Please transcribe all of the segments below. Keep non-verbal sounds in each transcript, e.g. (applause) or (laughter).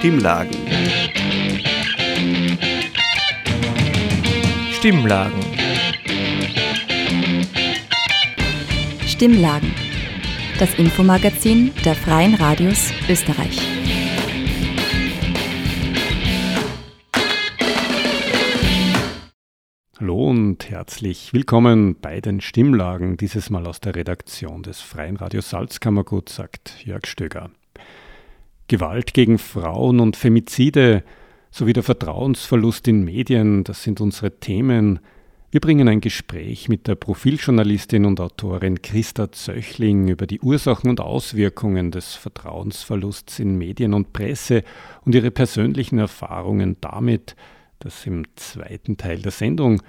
Stimmlagen. Stimmlagen. Stimmlagen. Das Infomagazin der Freien Radios Österreich. Hallo und herzlich willkommen bei den Stimmlagen, dieses Mal aus der Redaktion des Freien Radios Salzkammergut, sagt Jörg Stöger. Gewalt gegen Frauen und Femizide sowie der Vertrauensverlust in Medien, das sind unsere Themen. Wir bringen ein Gespräch mit der Profiljournalistin und Autorin Christa Zöchling über die Ursachen und Auswirkungen des Vertrauensverlusts in Medien und Presse und ihre persönlichen Erfahrungen damit, das im zweiten Teil der Sendung.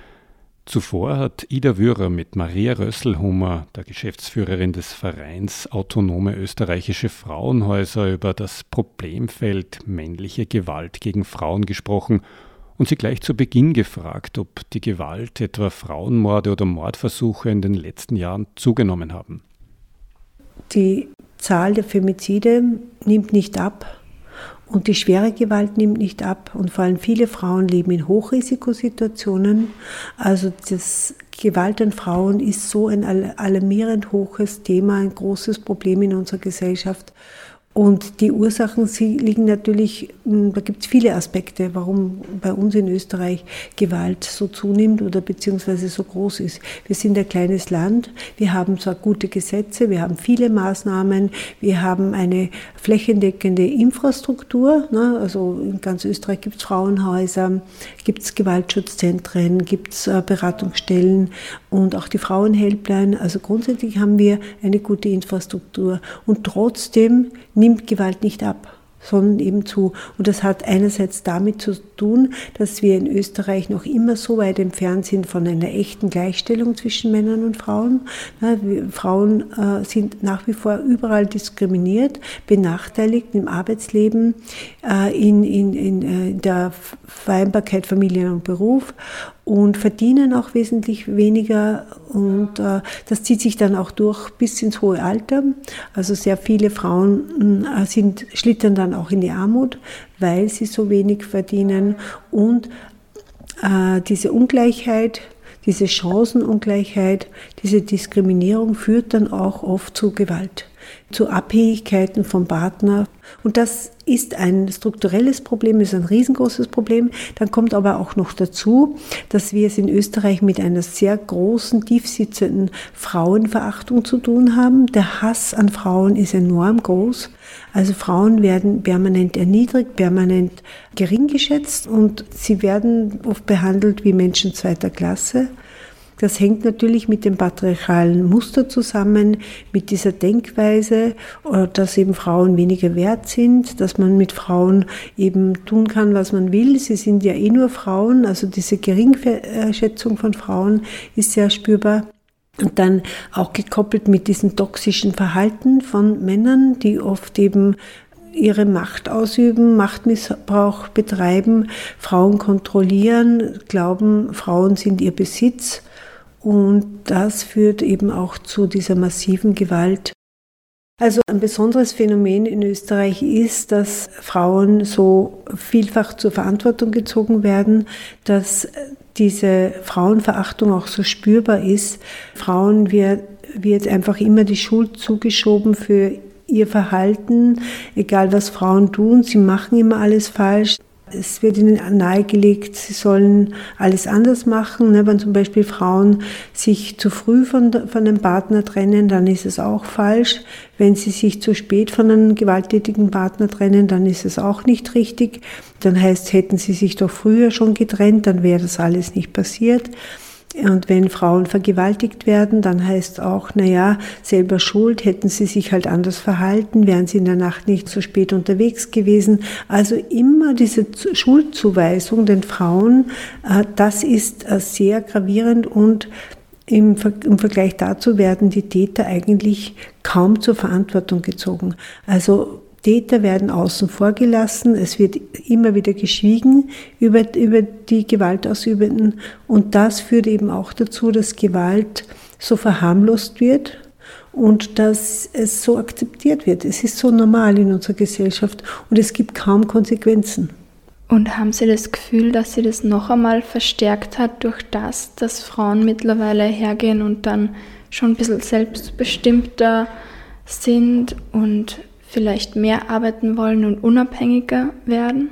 Zuvor hat Ida Würer mit Maria Rösselhummer, der Geschäftsführerin des Vereins Autonome österreichische Frauenhäuser, über das Problemfeld männliche Gewalt gegen Frauen gesprochen und sie gleich zu Beginn gefragt, ob die Gewalt, etwa Frauenmorde oder Mordversuche in den letzten Jahren zugenommen haben. Die Zahl der Femizide nimmt nicht ab. Und die schwere Gewalt nimmt nicht ab. Und vor allem viele Frauen leben in Hochrisikosituationen. Also das Gewalt an Frauen ist so ein alarmierend hohes Thema, ein großes Problem in unserer Gesellschaft. Und die Ursachen sie liegen natürlich, hm, da gibt es viele Aspekte, warum bei uns in Österreich Gewalt so zunimmt oder beziehungsweise so groß ist. Wir sind ein kleines Land, wir haben zwar gute Gesetze, wir haben viele Maßnahmen, wir haben eine flächendeckende Infrastruktur, ne? also in ganz Österreich gibt es Frauenhäuser, gibt es Gewaltschutzzentren, gibt es äh, Beratungsstellen und auch die Frauenhelpline. Also grundsätzlich haben wir eine gute Infrastruktur und trotzdem nimmt Gewalt nicht ab sondern eben zu. Und das hat einerseits damit zu tun, dass wir in Österreich noch immer so weit entfernt sind von einer echten Gleichstellung zwischen Männern und Frauen. Frauen äh, sind nach wie vor überall diskriminiert, benachteiligt im Arbeitsleben, äh, in, in, in äh, der Vereinbarkeit Familie und Beruf und verdienen auch wesentlich weniger und äh, das zieht sich dann auch durch bis ins hohe Alter. Also sehr viele Frauen äh, sind, schlittern dann auch in die Armut, weil sie so wenig verdienen und äh, diese Ungleichheit, diese Chancenungleichheit, diese Diskriminierung führt dann auch oft zu Gewalt, zu Abhängigkeiten vom Partner. Und das ist ein strukturelles Problem, ist ein riesengroßes Problem. Dann kommt aber auch noch dazu, dass wir es in Österreich mit einer sehr großen, tiefsitzenden Frauenverachtung zu tun haben. Der Hass an Frauen ist enorm groß. Also Frauen werden permanent erniedrigt, permanent gering geschätzt und sie werden oft behandelt wie Menschen zweiter Klasse. Das hängt natürlich mit dem patriarchalen Muster zusammen, mit dieser Denkweise, äh, dass eben Frauen weniger wert sind, dass man mit Frauen eben tun kann, was man will. Sie sind ja eh nur Frauen, also diese Geringschätzung von Frauen ist sehr spürbar. Und dann auch gekoppelt mit diesem toxischen Verhalten von Männern, die oft eben ihre Macht ausüben, Machtmissbrauch betreiben, Frauen kontrollieren, glauben, Frauen sind ihr Besitz und das führt eben auch zu dieser massiven Gewalt. Also ein besonderes Phänomen in Österreich ist, dass Frauen so vielfach zur Verantwortung gezogen werden, dass diese Frauenverachtung auch so spürbar ist. Frauen wird, wird einfach immer die Schuld zugeschoben für ihr Verhalten, egal was Frauen tun, sie machen immer alles falsch. Es wird ihnen nahegelegt, sie sollen alles anders machen. Ne? Wenn zum Beispiel Frauen sich zu früh von, von einem Partner trennen, dann ist es auch falsch. Wenn sie sich zu spät von einem gewalttätigen Partner trennen, dann ist es auch nicht richtig. Dann heißt, hätten sie sich doch früher schon getrennt, dann wäre das alles nicht passiert. Und wenn Frauen vergewaltigt werden, dann heißt auch, na ja, selber schuld, hätten sie sich halt anders verhalten, wären sie in der Nacht nicht so spät unterwegs gewesen. Also immer diese Schuldzuweisung den Frauen, äh, das ist äh, sehr gravierend und im, Vergleich dazu werden die Täter eigentlich kaum zur Verantwortung gezogen. Also Täter werden außen vor gelassen, es wird immer wieder geschwiegen über, über die Gewaltausübenden und das führt eben auch dazu, dass Gewalt so verharmlost wird und dass es so akzeptiert wird. Es ist so normal in unserer Gesellschaft und es gibt kaum Konsequenzen. Und haben Sie das Gefühl, dass sie das noch einmal verstärkt hat durch das, dass Frauen mittlerweile hergehen und dann schon ein bisschen selbstbestimmter sind und vielleicht mehr arbeiten wollen und unabhängiger werden?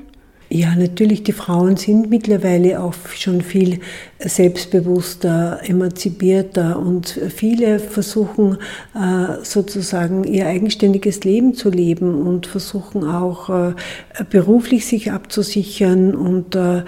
Ja, natürlich, die Frauen sind mittlerweile auch schon viel selbstbewusster, emanzipierter und viele versuchen äh, sozusagen ihr eigenständiges Leben zu leben und versuchen auch äh, beruflich sich abzusichern und äh,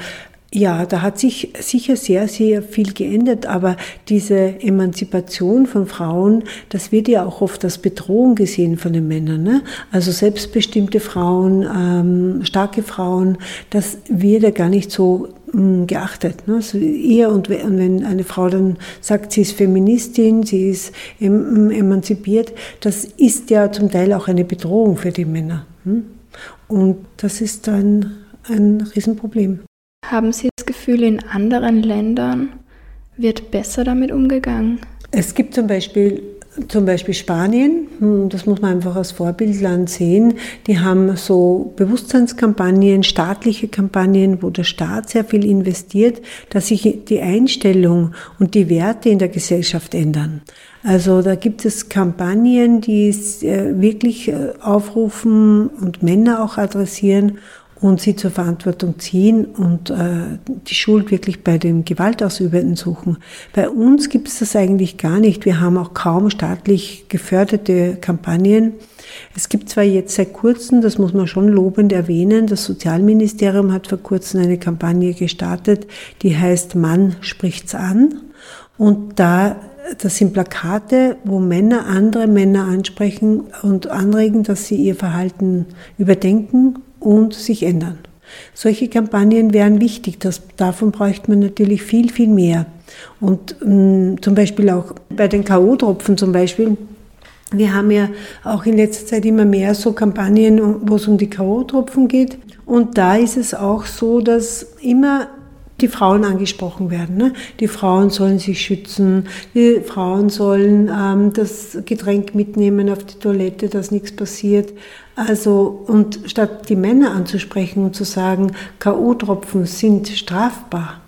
ja, da hat sich sicher sehr, sehr viel geändert, aber diese Emanzipation von Frauen, das wird ja auch oft als Bedrohung gesehen von den Männern. Ne? Also selbstbestimmte Frauen, ähm, starke Frauen, das wird ja gar nicht so mh, hm, geachtet. Ne? Also eher und wenn eine Frau dann sagt, sie ist Feministin, sie ist em emanzipiert, das ist ja zum Teil auch eine Bedrohung für die Männer. Hm? Und das ist dann ein Riesenproblem. Haben Sie das Gefühl, in anderen Ländern wird besser damit umgegangen? Es gibt zum Beispiel zum Beispiel Spanien, hm, das muss man einfach als Vorbildland sehen, die haben so Bewusstseinskampagnen, staatliche Kampagnen, wo der Staat sehr viel investiert, dass sich die Einstellung und die Werte in der Gesellschaft ändern. Also da gibt es Kampagnen, die äh, wirklich äh, aufrufen und Männer auch adressieren und sie zur Verantwortung ziehen und äh, die Schuld wirklich bei den Gewaltausübenden suchen. Bei uns gibt es das eigentlich gar nicht. Wir haben auch kaum staatlich geförderte Kampagnen. Es gibt zwar jetzt seit kurzem, das muss man schon lobend erwähnen, das Sozialministerium hat vor kurzem eine Kampagne gestartet, die heißt Mann spricht's an. Und da das sind Plakate, wo Männer andere Männer ansprechen und anregen, dass sie ihr Verhalten überdenken und sich ändern. Solche Kampagnen wären wichtig. Das, davon bräuchte man natürlich viel, viel mehr. Und mh, mm, zum Beispiel auch bei den K.O.-Tropfen zum Beispiel. Wir haben ja auch in letzter Zeit immer mehr so Kampagnen, wo es um die K.O.-Tropfen geht. Und da ist es auch so, dass immer die Frauen angesprochen werden. Ne? Die Frauen sollen sich schützen, die Frauen sollen ähm, das Getränk mitnehmen auf die Toilette, dass nichts passiert. Also, und statt die Männer anzusprechen und zu sagen, K.O.-Tropfen sind strafbar,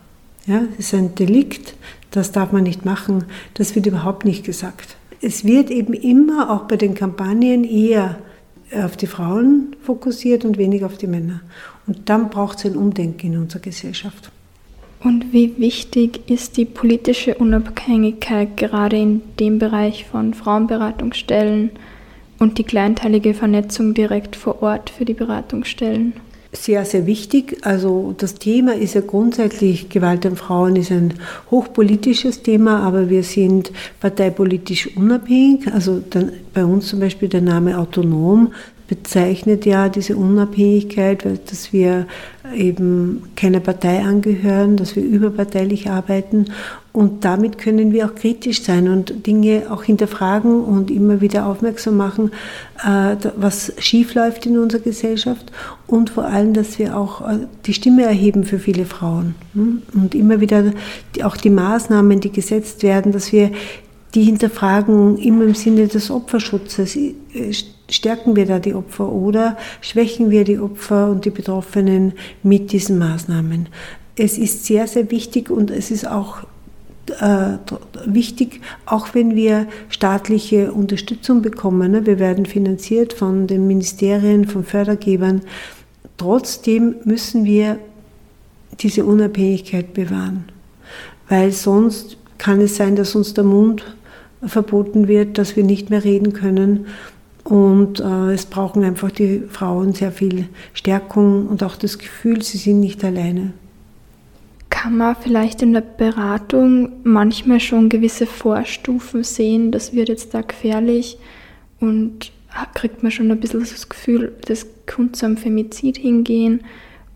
ja, ist ein Delikt, das darf man nicht machen, das wird überhaupt nicht gesagt. Es wird eben immer auch bei den Kampagnen eher auf die Frauen fokussiert und weniger auf die Männer. Und dann braucht es ein Umdenken in unserer Gesellschaft. Und wie wichtig ist die politische Unabhängigkeit gerade in dem Bereich von Frauenberatungsstellen und die kleinteilige Vernetzung direkt vor Ort für die Beratungsstellen? Sehr, sehr wichtig. Also das Thema ist ja grundsätzlich, Gewalt an Frauen ist ein hochpolitisches Thema, aber wir sind parteipolitisch unabhängig. Also bei uns zum Beispiel der Name autonom bezeichnet ja diese Unabhängigkeit, dass wir eben keiner Partei angehören, dass wir überparteilich arbeiten und damit können wir auch kritisch sein und Dinge auch hinterfragen und immer wieder aufmerksam machen, äh, was schief läuft in unserer Gesellschaft und vor allem, dass wir auch äh, die Stimme erheben für viele Frauen hm? und immer wieder auch die Maßnahmen, die gesetzt werden, dass wir die hinterfragen immer im Sinne des Opferschutzes. Stärken wir da die Opfer oder schwächen wir die Opfer und die Betroffenen mit diesen Maßnahmen? Es ist sehr, sehr wichtig und es ist auch äh, wichtig, auch wenn wir staatliche Unterstützung bekommen. Ne? Wir werden finanziert von den Ministerien, von Fördergebern. Trotzdem müssen wir diese Unabhängigkeit bewahren, weil sonst kann es sein, dass uns der Mund verboten wird, dass wir nicht mehr reden können. Und äh, es brauchen einfach die Frauen sehr viel Stärkung und auch das Gefühl, sie sind nicht alleine. Kann man vielleicht in der Beratung manchmal schon gewisse Vorstufen sehen, das wird jetzt da gefährlich und kriegt man schon ein bisschen das Gefühl, das könnte zu einem Femizid hingehen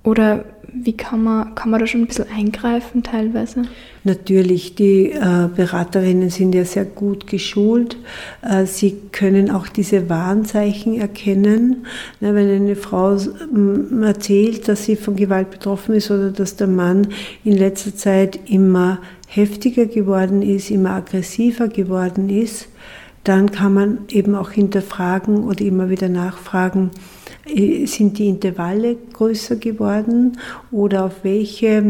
oder wie kann man, kann man da schon ein bisschen eingreifen teilweise? Natürlich, die äh, Beraterinnen sind ja sehr gut geschult. Äh, sie können auch diese Warnzeichen erkennen. Na, wenn eine Frau erzählt, dass sie von Gewalt betroffen ist oder dass der Mann in letzter Zeit immer heftiger geworden ist, immer aggressiver geworden ist, dann kann man eben auch hinterfragen oder immer wieder nachfragen, sind die Intervalle größer geworden oder auf, welche,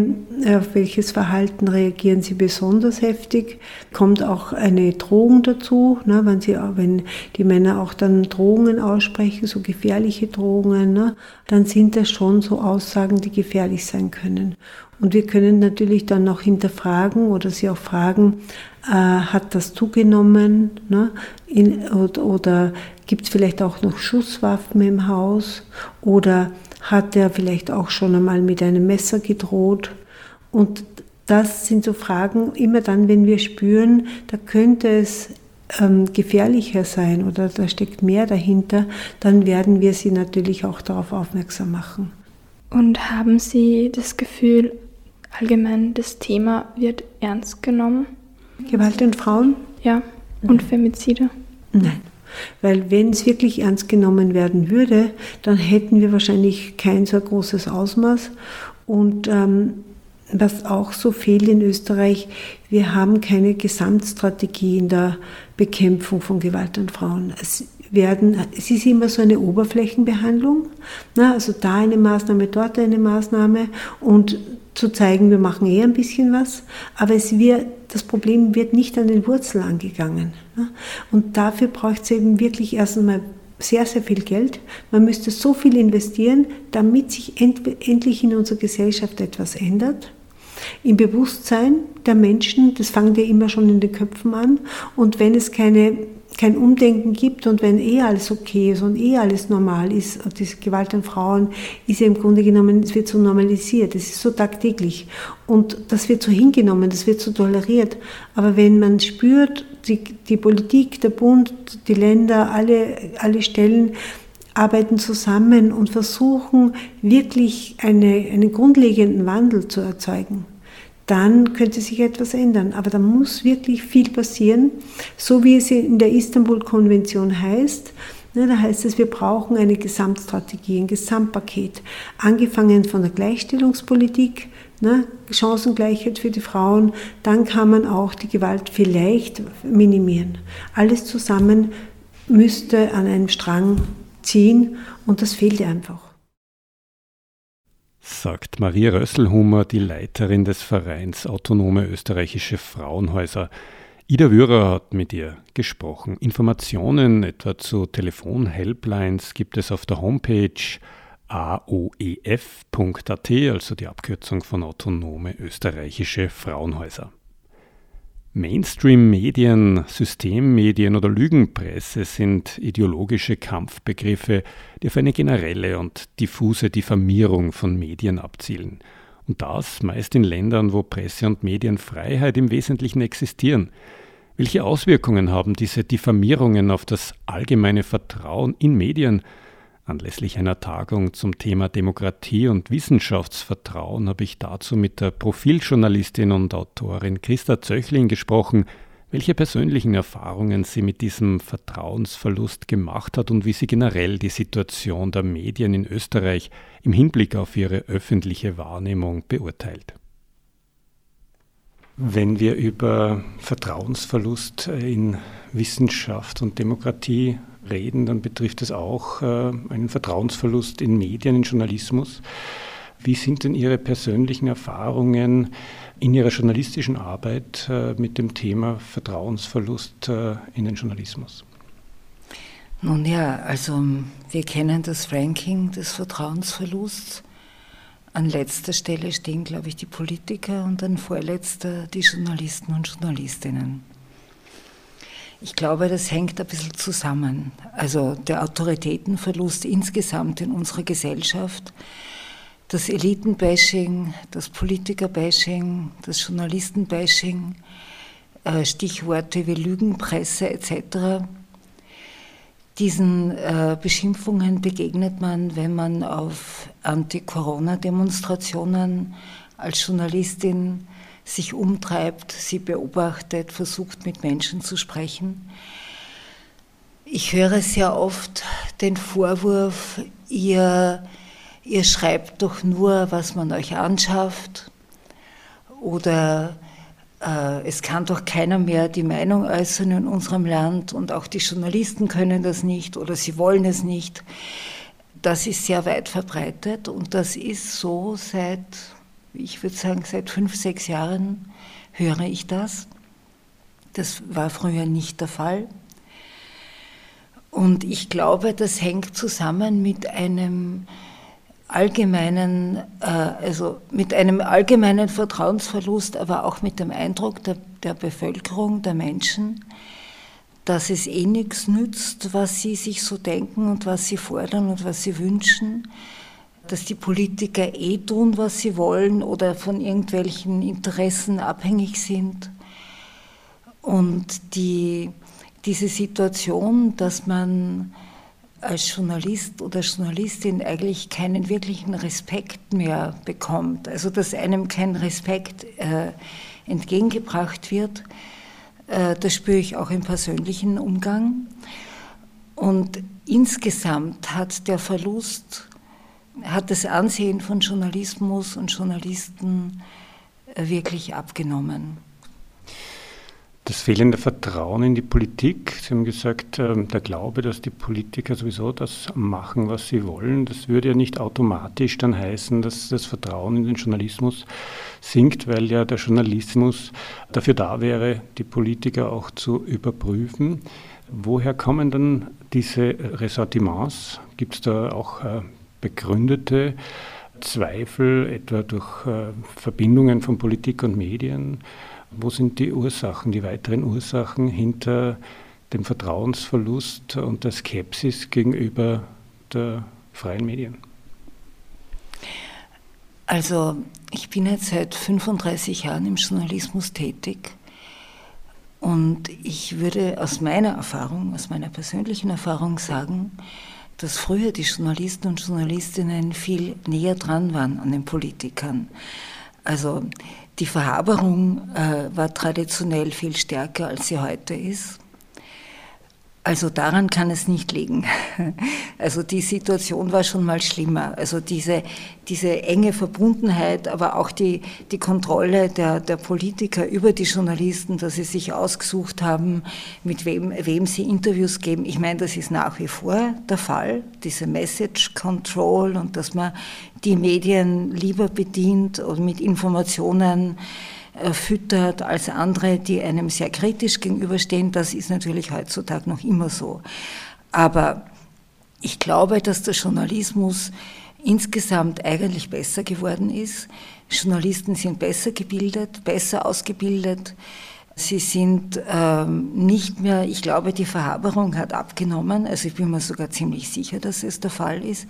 auf welches Verhalten reagieren sie besonders heftig? Kommt auch eine Drohung dazu, ne, wenn, sie, wenn die Männer auch dann Drohungen aussprechen, so gefährliche Drohungen, ne, dann sind das schon so Aussagen, die gefährlich sein können. Und wir können natürlich dann noch hinterfragen oder sie auch fragen, äh, hat das zugenommen? Ne? In, oder, oder gibt es vielleicht auch noch Schusswaffen im Haus? Oder hat er vielleicht auch schon einmal mit einem Messer gedroht? Und das sind so Fragen, immer dann, wenn wir spüren, da könnte es ähm, gefährlicher sein oder da steckt mehr dahinter, dann werden wir sie natürlich auch darauf aufmerksam machen. Und haben Sie das Gefühl, allgemein das Thema wird ernst genommen? Gewalt an Frauen? Ja. Und Femizide? Nein. Weil wenn es wirklich ernst genommen werden würde, dann hätten wir wahrscheinlich kein so großes Ausmaß. Und ähm, was auch so fehlt in Österreich, wir haben keine Gesamtstrategie in der Bekämpfung von Gewalt an Frauen. Es, werden, es ist immer so eine Oberflächenbehandlung, na, also da eine Maßnahme, dort eine Maßnahme und zu zeigen, wir machen eh ein bisschen was, aber es wird, das Problem wird nicht an den Wurzeln angegangen. Und dafür braucht es eben wirklich erst einmal sehr, sehr viel Geld. Man müsste so viel investieren, damit sich endlich in unserer Gesellschaft etwas ändert. Im Bewusstsein der Menschen, das fängt ja immer schon in den Köpfen an. Und wenn es keine kein Umdenken gibt und wenn eh alles okay ist und eh alles normal ist, diese Gewalt an Frauen ist ja im Grunde genommen, es wird so normalisiert, es ist so tagtäglich und das wird so hingenommen, das wird so toleriert. Aber wenn man spürt, die, die Politik, der Bund, die Länder, alle, alle Stellen, arbeiten zusammen und versuchen wirklich eine, einen grundlegenden Wandel zu erzeugen dann könnte sich etwas ändern. Aber da muss wirklich viel passieren, so wie es in der Istanbul-Konvention heißt. Ne, da heißt es, wir brauchen eine Gesamtstrategie, ein Gesamtpaket, angefangen von der Gleichstellungspolitik, ne, Chancengleichheit für die Frauen, dann kann man auch die Gewalt vielleicht minimieren. Alles zusammen müsste an einem Strang ziehen und das fehlt einfach sagt Maria Rösselhummer, die Leiterin des Vereins Autonome Österreichische Frauenhäuser. Ida Würer hat mit ihr gesprochen. Informationen etwa zu Telefon-Helplines gibt es auf der Homepage aoef.at, also die Abkürzung von Autonome Österreichische Frauenhäuser. Mainstream-Medien, Systemmedien oder Lügenpresse sind ideologische Kampfbegriffe, die auf eine generelle und diffuse Diffamierung von Medien abzielen. Und das meist in Ländern, wo Presse- und Medienfreiheit im Wesentlichen existieren. Welche Auswirkungen haben diese Diffamierungen auf das allgemeine Vertrauen in Medien? Anlässlich einer Tagung zum Thema Demokratie und Wissenschaftsvertrauen habe ich dazu mit der Profiljournalistin und Autorin Christa Zöchling gesprochen, welche persönlichen Erfahrungen sie mit diesem Vertrauensverlust gemacht hat und wie sie generell die Situation der Medien in Österreich im Hinblick auf ihre öffentliche Wahrnehmung beurteilt. Wenn wir über Vertrauensverlust in Wissenschaft und Demokratie reden, dann betrifft es auch äh, einen Vertrauensverlust in Medien, in Journalismus. Wie sind denn Ihre persönlichen Erfahrungen in Ihrer journalistischen Arbeit äh, mit dem Thema Vertrauensverlust äh, in den Journalismus? Nun ja, also wir kennen das Ranking des Vertrauensverlusts. An letzter Stelle stehen, glaube ich, die Politiker und an vorletzter die Journalisten und Journalistinnen. Ich glaube, das hängt ein bisschen zusammen. Also der Autoritätenverlust insgesamt in unserer Gesellschaft, das Elitenbashing, das Politikerbashing, das Journalistenbashing, äh, Stichworte wie Lügenpresse etc. Diesen äh, Beschimpfungen begegnet man, wenn man auf Anti-Corona-Demonstrationen als Journalistin sich umtreibt, sie beobachtet, versucht mit Menschen zu sprechen. Ich höre sehr oft den Vorwurf, ihr, ihr schreibt doch nur, was man euch anschafft oder äh, es kann doch keiner mehr die Meinung äußern in unserem Land und auch die Journalisten können das nicht oder sie wollen es nicht. Das ist sehr weit verbreitet und das ist so seit, ich würde sagen, seit fünf, sechs Jahren höre ich das. Das war früher nicht der Fall. Und ich glaube, das hängt zusammen mit einem allgemeinen, äh, also mit einem allgemeinen Vertrauensverlust, aber auch mit dem Eindruck der, der Bevölkerung, der Menschen, dass es eh nichts nützt, was sie sich so denken und was sie fordern und was sie wünschen, dass die Politiker eh tun, was sie wollen oder von irgendwelchen Interessen abhängig sind. Und die, diese Situation, dass man als Journalist oder Journalistin eigentlich keinen wirklichen Respekt mehr bekommt. Also dass einem kein Respekt äh, entgegengebracht wird, äh, das spüre ich auch im persönlichen Umgang. Und insgesamt hat der Verlust, hat das Ansehen von Journalismus und Journalisten äh, wirklich abgenommen. Das fehlende Vertrauen in die Politik. Sie haben gesagt, ähm, der Glaube, dass die Politiker sowieso das machen, was sie wollen, das würde ja nicht automatisch dann heißen, dass das Vertrauen in den Journalismus sinkt, weil ja der Journalismus dafür da wäre, die Politiker auch zu überprüfen. Woher kommen dann diese Ressortiments? Gibt es da auch äh, begründete Zweifel, etwa durch äh, Verbindungen von Politik und Medien? Wo sind die Ursachen, die weiteren Ursachen hinter dem Vertrauensverlust und der Skepsis gegenüber der freien Medien? Also ich bin jetzt seit 35 Jahren im Journalismus tätig und ich würde aus meiner Erfahrung, aus meiner persönlichen Erfahrung sagen, dass früher die Journalisten und Journalistinnen viel näher dran waren an den Politikern. Also die Verhaberung äh, war traditionell viel stärker, als sie heute ist. Also daran kann es nicht liegen. (laughs) Also die Situation war schon mal schlimmer. Also diese, diese enge Verbundenheit, aber auch die, die Kontrolle der, der Politiker über die Journalisten, dass sie sich ausgesucht haben, mit wem, wem sie Interviews geben. Ich meine, das ist nach wie vor der Fall, diese Message Control und dass man die Medien lieber bedient und mit Informationen füttert als andere, die einem sehr kritisch gegenüberstehen. Das ist natürlich heutzutage noch immer so. Aber ich glaube, dass der Journalismus insgesamt eigentlich besser geworden ist. Journalisten sind besser gebildet, besser ausgebildet. Sie sind ähm, nicht mehr, ich glaube, die Verhaberung hat abgenommen. Also ich bin mir sogar ziemlich sicher, dass es der Fall ist.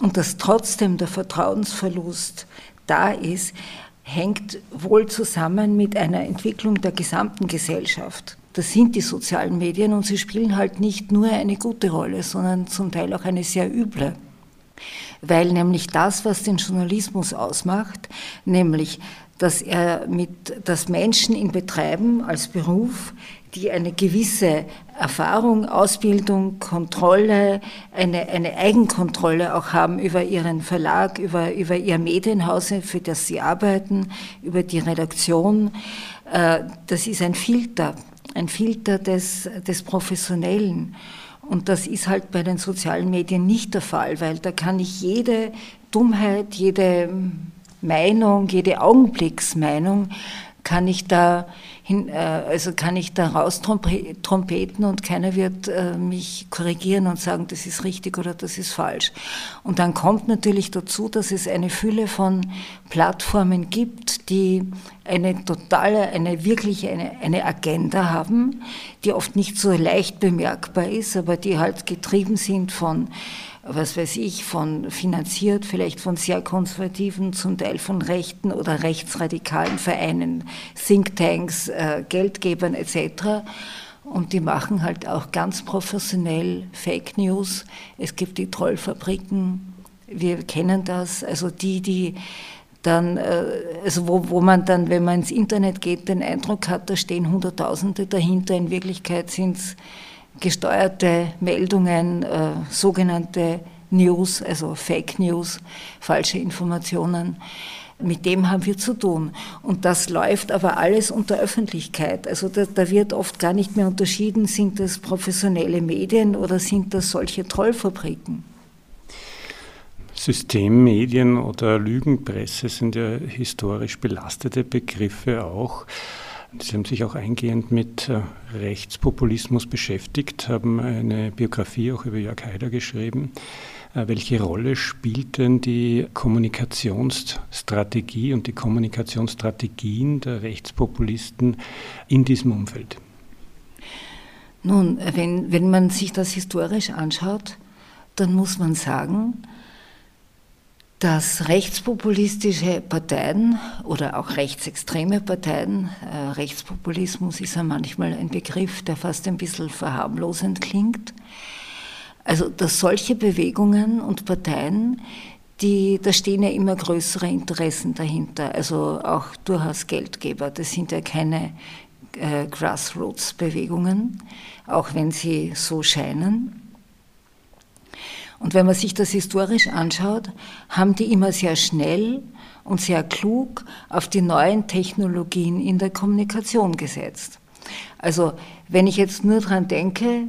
Und dass trotzdem der Vertrauensverlust da ist, hängt wohl zusammen mit einer Entwicklung der gesamten Gesellschaft. Das sind die sozialen Medien und sie spielen halt nicht nur eine gute Rolle, sondern zum Teil auch eine sehr üble. Weil nämlich das, was den Journalismus ausmacht, nämlich dass er mit, dass Menschen ihn betreiben als Beruf, die eine gewisse Erfahrung, Ausbildung, Kontrolle, eine, eine Eigenkontrolle auch haben über ihren Verlag, über, über ihr Medienhaus, für das sie arbeiten, über die Redaktion. Äh, das ist ein Filter, ein Filter des, des Professionellen. Und das ist halt bei den sozialen Medien nicht der Fall, weil da kann ich jede Dummheit, jede Meinung, jede Augenblicksmeinung kann ich da hin, äh, also kann ich da raus trompeten und keiner wird äh, mich korrigieren und sagen, das ist richtig oder das ist falsch. Und dann kommt natürlich dazu, dass es eine Fülle von Plattformen gibt, die eine totale, eine wirkliche, eine, eine Agenda haben, die oft nicht so leicht bemerkbar ist, aber die halt getrieben sind von was weiß ich, von finanziert, vielleicht von sehr konservativen, zum Teil von rechten oder rechtsradikalen Vereinen, Thinktanks, äh, Geldgebern etc. Und die machen halt auch ganz professionell Fake News. Es gibt die Trollfabriken, wir kennen das, also die, die dann, äh, also wo, wo man dann, wenn man ins Internet geht, den Eindruck hat, da stehen Hunderttausende dahinter. In Wirklichkeit sind es gesteuerte Meldungen, äh, sogenannte News, also Fake News, falsche Informationen. Mit dem haben wir zu tun. Und das läuft aber alles unter Öffentlichkeit. Also da, da, wird oft gar nicht mehr unterschieden, sind das professionelle Medien oder sind das solche Trollfabriken. Systemmedien oder Lügenpresse sind ja historisch belastete Begriffe auch. Sie haben sich auch eingehend mit äh, Rechtspopulismus beschäftigt, haben eine Biografie auch über Jörg Haider geschrieben. Äh, welche Rolle spielt denn die Kommunikationsstrategie und die Kommunikationsstrategien der Rechtspopulisten in diesem Umfeld? Nun, wenn, wenn man sich das historisch anschaut, dann muss man sagen, dass rechtspopulistische Parteien oder auch rechtsextreme Parteien, äh, Rechtspopulismus ist ja manchmal ein Begriff, der fast ein bisschen verharmlosend klingt, also dass solche Bewegungen und Parteien, die, da stehen ja immer größere Interessen dahinter, also auch durchaus Geldgeber, das sind ja keine äh, Grassroots-Bewegungen, auch wenn sie so scheinen. Und wenn man sich das historisch anschaut, haben die immer sehr schnell und sehr klug auf die neuen Technologien in der Kommunikation gesetzt. Also wenn ich jetzt nur daran denke,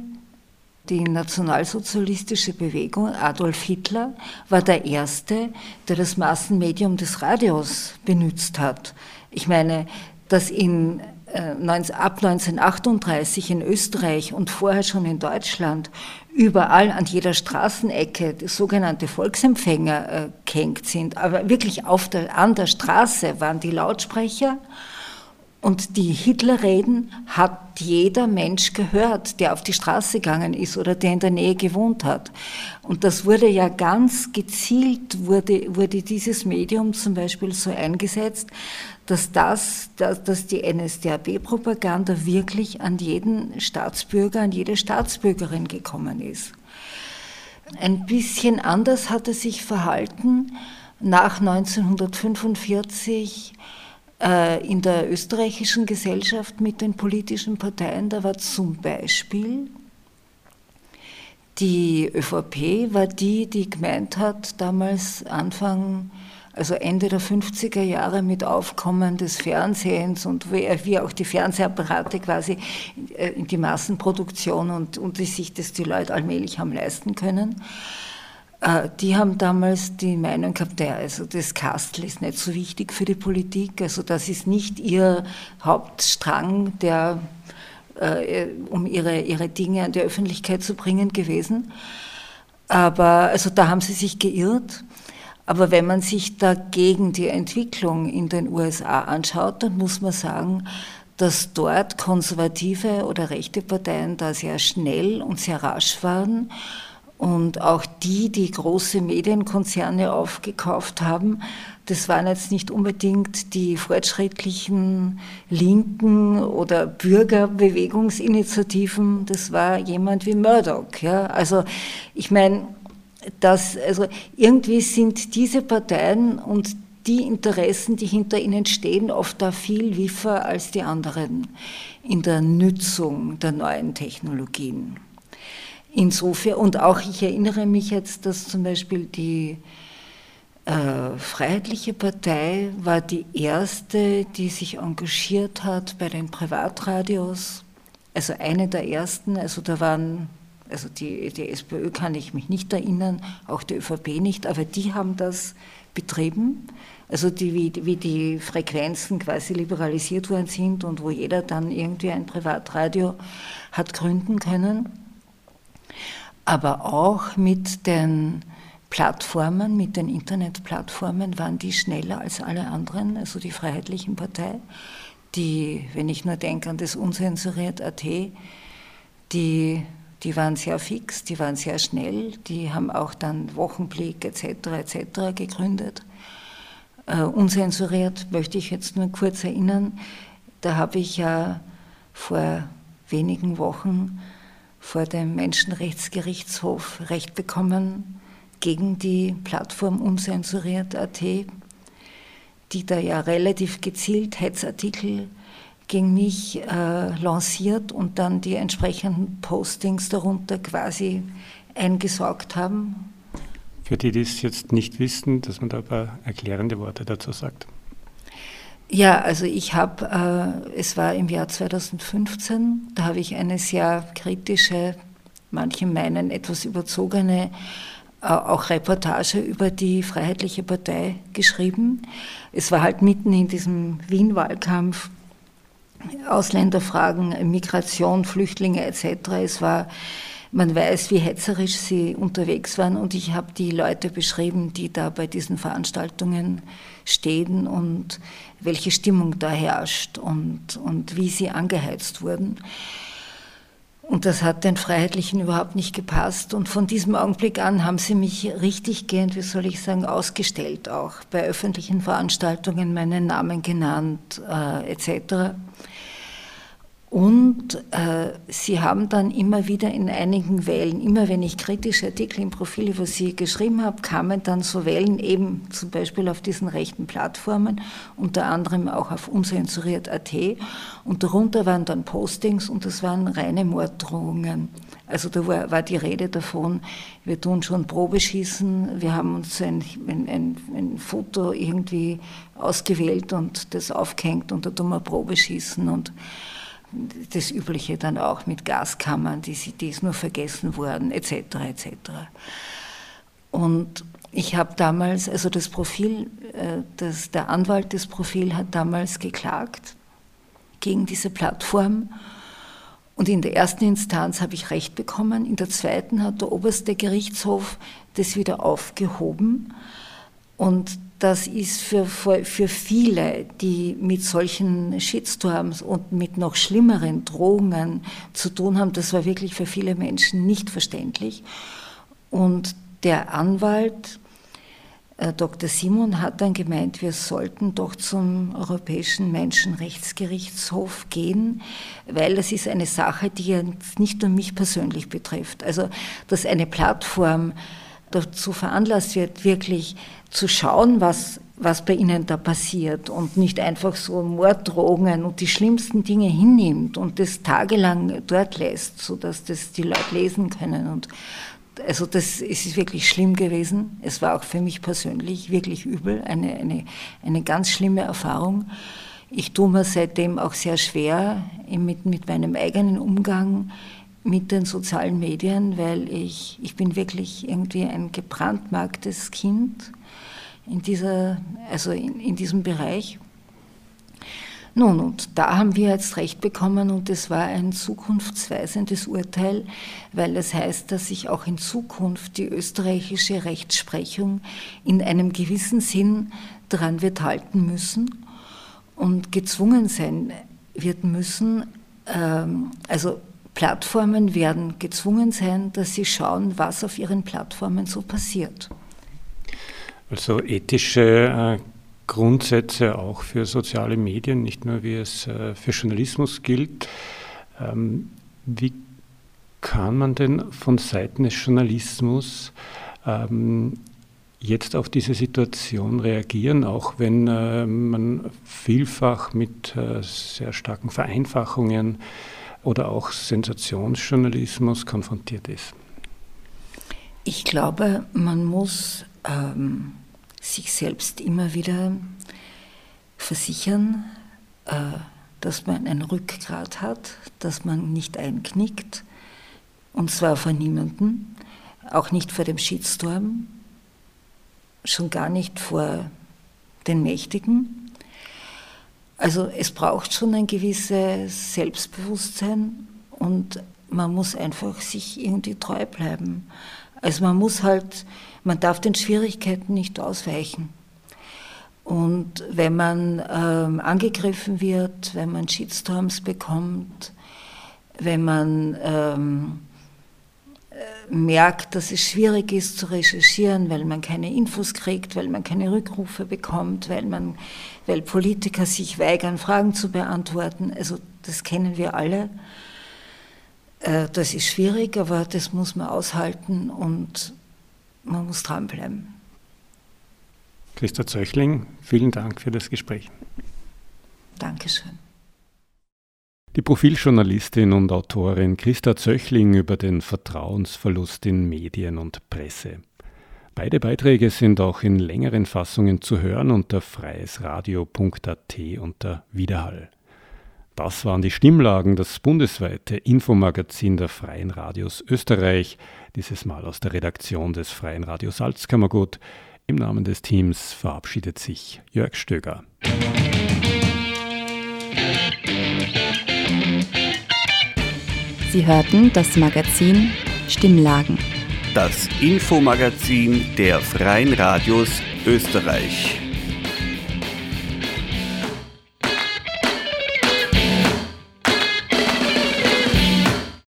die nationalsozialistische Bewegung, Adolf Hitler, war der Erste, der das Massenmedium des Radios benutzt hat. Ich meine, dass in, äh, ab 1938 in Österreich und vorher schon in Deutschland überall an jeder Straßenecke sogenannte Volksempfänger äh, gehängt sind. Aber wirklich auf der, an der Straße waren die Lautsprecher und die Hitlerreden hat jeder Mensch gehört, der auf die Straße gegangen ist oder der in der Nähe gewohnt hat. Und das wurde ja ganz gezielt, wurde, wurde dieses Medium zum Beispiel so eingesetzt, dass, das, dass, die NSDAP-Propaganda wirklich an jeden Staatsbürger, an jede Staatsbürgerin gekommen ist. Ein bisschen anders hat er sich verhalten nach 1945 äh, in der österreichischen Gesellschaft mit den politischen Parteien. Da war zum Beispiel die ÖVP, war die, die gemeint hat, damals Anfang also Ende der 50er Jahre mit Aufkommen des Fernsehens und wie auch die Fernsehapparate quasi äh, in die Massenproduktion und, und sich das die Leute allmählich haben leisten können. Äh, die haben damals die Meinung gehabt, also das Kastel ist nicht so wichtig für die Politik, also das ist nicht ihr Hauptstrang, der, äh, um ihre, ihre Dinge an die Öffentlichkeit zu bringen gewesen. Aber also da haben sie sich geirrt. Aber wenn man sich dagegen die Entwicklung in den USA anschaut, dann muss man sagen, dass dort konservative oder rechte Parteien da sehr schnell und sehr rasch waren. Und auch die, die große Medienkonzerne aufgekauft haben, das waren jetzt nicht unbedingt die fortschrittlichen Linken oder Bürgerbewegungsinitiativen, das war jemand wie Murdoch. Ja? Also ich meine, dass, also irgendwie sind diese Parteien und die Interessen, die hinter ihnen stehen, oft da viel wiffer als die anderen in der Nützung der neuen Technologien. Insofern, und auch ich erinnere mich jetzt, dass zum Beispiel die äh, Freiheitliche Partei war die erste, die sich engagiert hat bei den Privatradios, also eine der ersten, also da waren also die, die SPÖ kann ich mich nicht erinnern, auch die ÖVP nicht, aber die haben das betrieben. Also die, wie, wie die Frequenzen quasi liberalisiert worden sind und wo jeder dann irgendwie ein Privatradio hat gründen können. Aber auch mit den Plattformen, mit den Internetplattformen waren die schneller als alle anderen, also die Freiheitlichen Partei, die, wenn ich nur denke an das Unsensuriert.at, die die waren sehr fix, die waren sehr schnell, die haben auch dann Wochenblick etc. etc. gegründet. Äh, unsensuriert möchte ich jetzt nur kurz erinnern, da habe ich ja vor wenigen Wochen vor dem Menschenrechtsgerichtshof Recht bekommen gegen die Plattform unsensuriert.at, die da ja relativ gezielt Hetzartikel gegen mich äh, lanciert und dann die entsprechenden Postings darunter quasi eingesaugt haben. Für die, die es jetzt nicht wissen, dass man da ein paar erklärende Worte dazu sagt. Ja, also ich habe, äh, es war im Jahr 2015, da habe ich eine sehr kritische, manche meinen etwas überzogene, äh, auch Reportage über die Freiheitliche Partei geschrieben. Es war halt mitten in diesem Wien-Wahlkampf, Ausländerfragen, Migration, Flüchtlinge etc. Es war man weiß, wie hetzerisch sie unterwegs waren und ich habe die Leute beschrieben, die da bei diesen Veranstaltungen stehen und welche Stimmung da herrscht und, und wie sie angeheizt wurden. Und das hat den Freiheitlichen überhaupt nicht gepasst. Und von diesem Augenblick an haben sie mich richtiggehend, wie soll ich sagen, ausgestellt, auch bei öffentlichen Veranstaltungen meinen Namen genannt äh, etc. Und äh, sie haben dann immer wieder in einigen Wellen, immer wenn ich kritische Artikel im Profil über sie geschrieben habe, kamen dann so Wellen eben zum Beispiel auf diesen rechten Plattformen, unter anderem auch auf unzensuriert.at. Und darunter waren dann Postings und das waren reine Morddrohungen. Also da war, war die Rede davon, wir tun schon Probeschießen, wir haben uns ein, ein, ein, ein Foto irgendwie ausgewählt und das aufgehängt und da tun wir Probeschießen und das Übliche dann auch mit Gaskammern, die, die ist nur vergessen worden, etc. etc. Und ich habe damals, also das Profil, äh, das, der Anwalt des Profil hat damals geklagt gegen diese Plattform. Und in der ersten Instanz habe ich Recht bekommen, in der zweiten hat der oberste Gerichtshof das wieder aufgehoben. Und das ist für, für viele, die mit solchen Shitstorms und mit noch schlimmeren Drohungen zu tun haben, das war wirklich für viele Menschen nicht verständlich. Und der Anwalt, äh, Dr. Simon, hat dann gemeint, wir sollten doch zum Europäischen Menschenrechtsgerichtshof gehen, weil das ist eine Sache, die ja nicht nur mich persönlich betrifft. Also, dass eine Plattform dazu veranlasst wird, wirklich zu schauen, was, was bei ihnen da passiert und nicht einfach so Morddrohungen und die schlimmsten Dinge hinnimmt und das tagelang dort lässt, sodass das die Leute lesen können. Und also das ist wirklich schlimm gewesen. Es war auch für mich persönlich wirklich übel, eine, eine, eine ganz schlimme Erfahrung. Ich tue mir seitdem auch sehr schwer mit, mit meinem eigenen Umgang mit den sozialen Medien, weil ich, ich bin wirklich irgendwie ein gebrandmarktes Kind in, dieser, also in, in diesem Bereich. Nun, und da haben wir jetzt Recht bekommen und es war ein zukunftsweisendes Urteil, weil es heißt, dass sich auch in Zukunft die österreichische Rechtsprechung in einem gewissen Sinn daran wird halten müssen und gezwungen sein wird müssen, ähm, also Plattformen werden gezwungen sein, dass sie schauen, was auf ihren Plattformen so passiert. Also ethische äh, Grundsätze auch für soziale Medien, nicht nur wie es äh, für Journalismus gilt. Ähm, wie kann man denn von Seiten des Journalismus ähm, jetzt auf diese Situation reagieren, auch wenn äh, man vielfach mit sehr starken Vereinfachungen oder auch Sensationsjournalismus konfrontiert ist? Ich glaube, man muss ähm, sich selbst immer wieder versichern, äh, dass man ein Rückgrat hat, dass man nicht einknickt, und zwar vor niemandem, auch nicht vor dem Shitstorm, schon gar nicht vor den Mächtigen. Also es braucht schon ein gewisses Selbstbewusstsein und man muss einfach sich irgendwie treu bleiben. Also man muss halt, man darf den Schwierigkeiten nicht ausweichen. Und wenn man ähm, angegriffen wird, wenn man Shitstorms bekommt, wenn man ähm, äh, merkt, dass es schwierig ist zu recherchieren, weil man keine Infos kriegt, weil man keine Rückrufe bekommt, weil, man, weil Politiker sich weigern, Fragen zu beantworten. Also das kennen wir alle. Äh, das ist schwierig, aber das muss man aushalten und man muss dranbleiben. Christa Zöchling, vielen Dank für das Gespräch. Dankeschön. Die Profiljournalistin und Autorin Christa Zöchling über den Vertrauensverlust in Medien und Presse. Beide Beiträge sind auch in längeren Fassungen zu hören unter freiesradio.at unter Wiederhall. Das waren die Stimmlagen, das bundesweite Infomagazin der Freien Radios Österreich, dieses Mal aus der Redaktion des Freien Radio Salzkammergut. Im Namen des Teams verabschiedet sich Jörg Stöger. Sie hörten das Magazin Stimmlagen. Das Infomagazin der Freien Radios Österreich.